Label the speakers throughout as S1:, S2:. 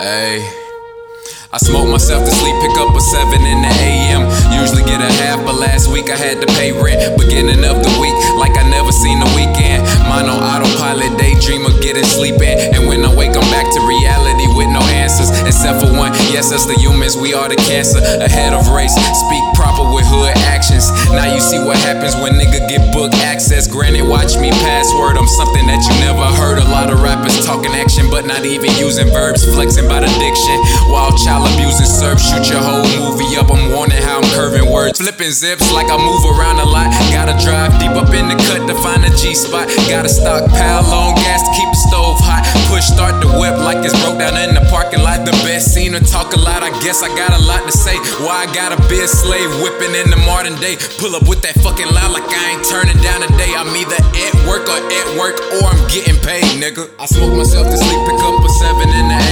S1: Hey. I smoke myself to sleep, pick up a 7 in the AM. Usually get a half, but last week I had to pay rent. Beginning of the week, like I never seen the weekend. Mine on autopilot, daydream of getting sleep in. And when I wake, I'm back to reality with no answers. Except for one, yes, us the humans, we are the cancer. Ahead of race, speak proper with hood actions. Now you see what happens when nigga get book access. Granted, watch me password, I'm something that you never heard. A lot of rappers talking action, but not even using verbs. Flexing about addiction, wild child abusing surf. Shoot your whole movie up. I'm warning how I'm curving words. Flipping zips like I move around a lot. Gotta drive deep up in the cut to find a G spot. Gotta stockpile long gas to keep the stove hot. Push start the whip like it's broke down in the. Scene to talk a lot. I guess I got a lot to say. Why I gotta be a slave whipping in the modern day. Pull up with that fucking loud like I ain't turning down a day. I'm either at work or at work or I'm getting paid, nigga. I smoke myself to sleep, pick up a 7 in the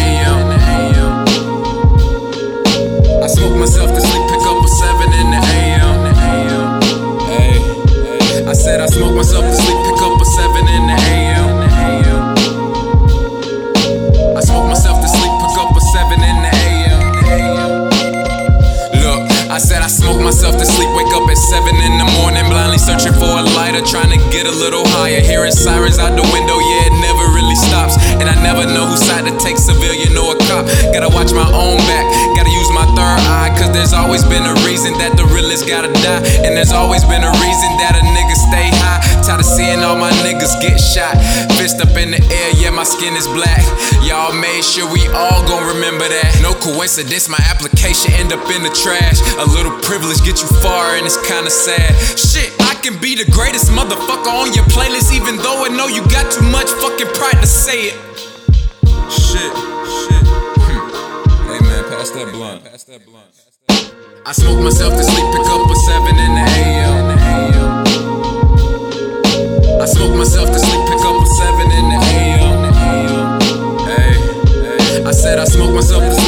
S1: Myself to sleep, wake up at 7 in the morning, blindly searching for a lighter, trying to get a little higher. Hearing sirens out the window, yeah, it never really stops. And I never know whose side to take, civilian or a cop. Gotta watch my own back, gotta use my third eye, cause there's always been a reason that the realest gotta die. And there's always been a reason that a nigga stay high. Tired of seeing all my niggas get shot. Fist up in the skin is black. Y'all made sure we all gon' remember that. No coincidence, my application end up in the trash. A little privilege get you far, and it's kinda sad. Shit, I can be the greatest motherfucker on your playlist, even though I know you got too much fucking pride to say it. Shit, shit. Hmm. Hey man, pass that blunt. Pass that blunt. I smoke myself to sleep, pick up a 7 in the AM. Smoke myself to sleep,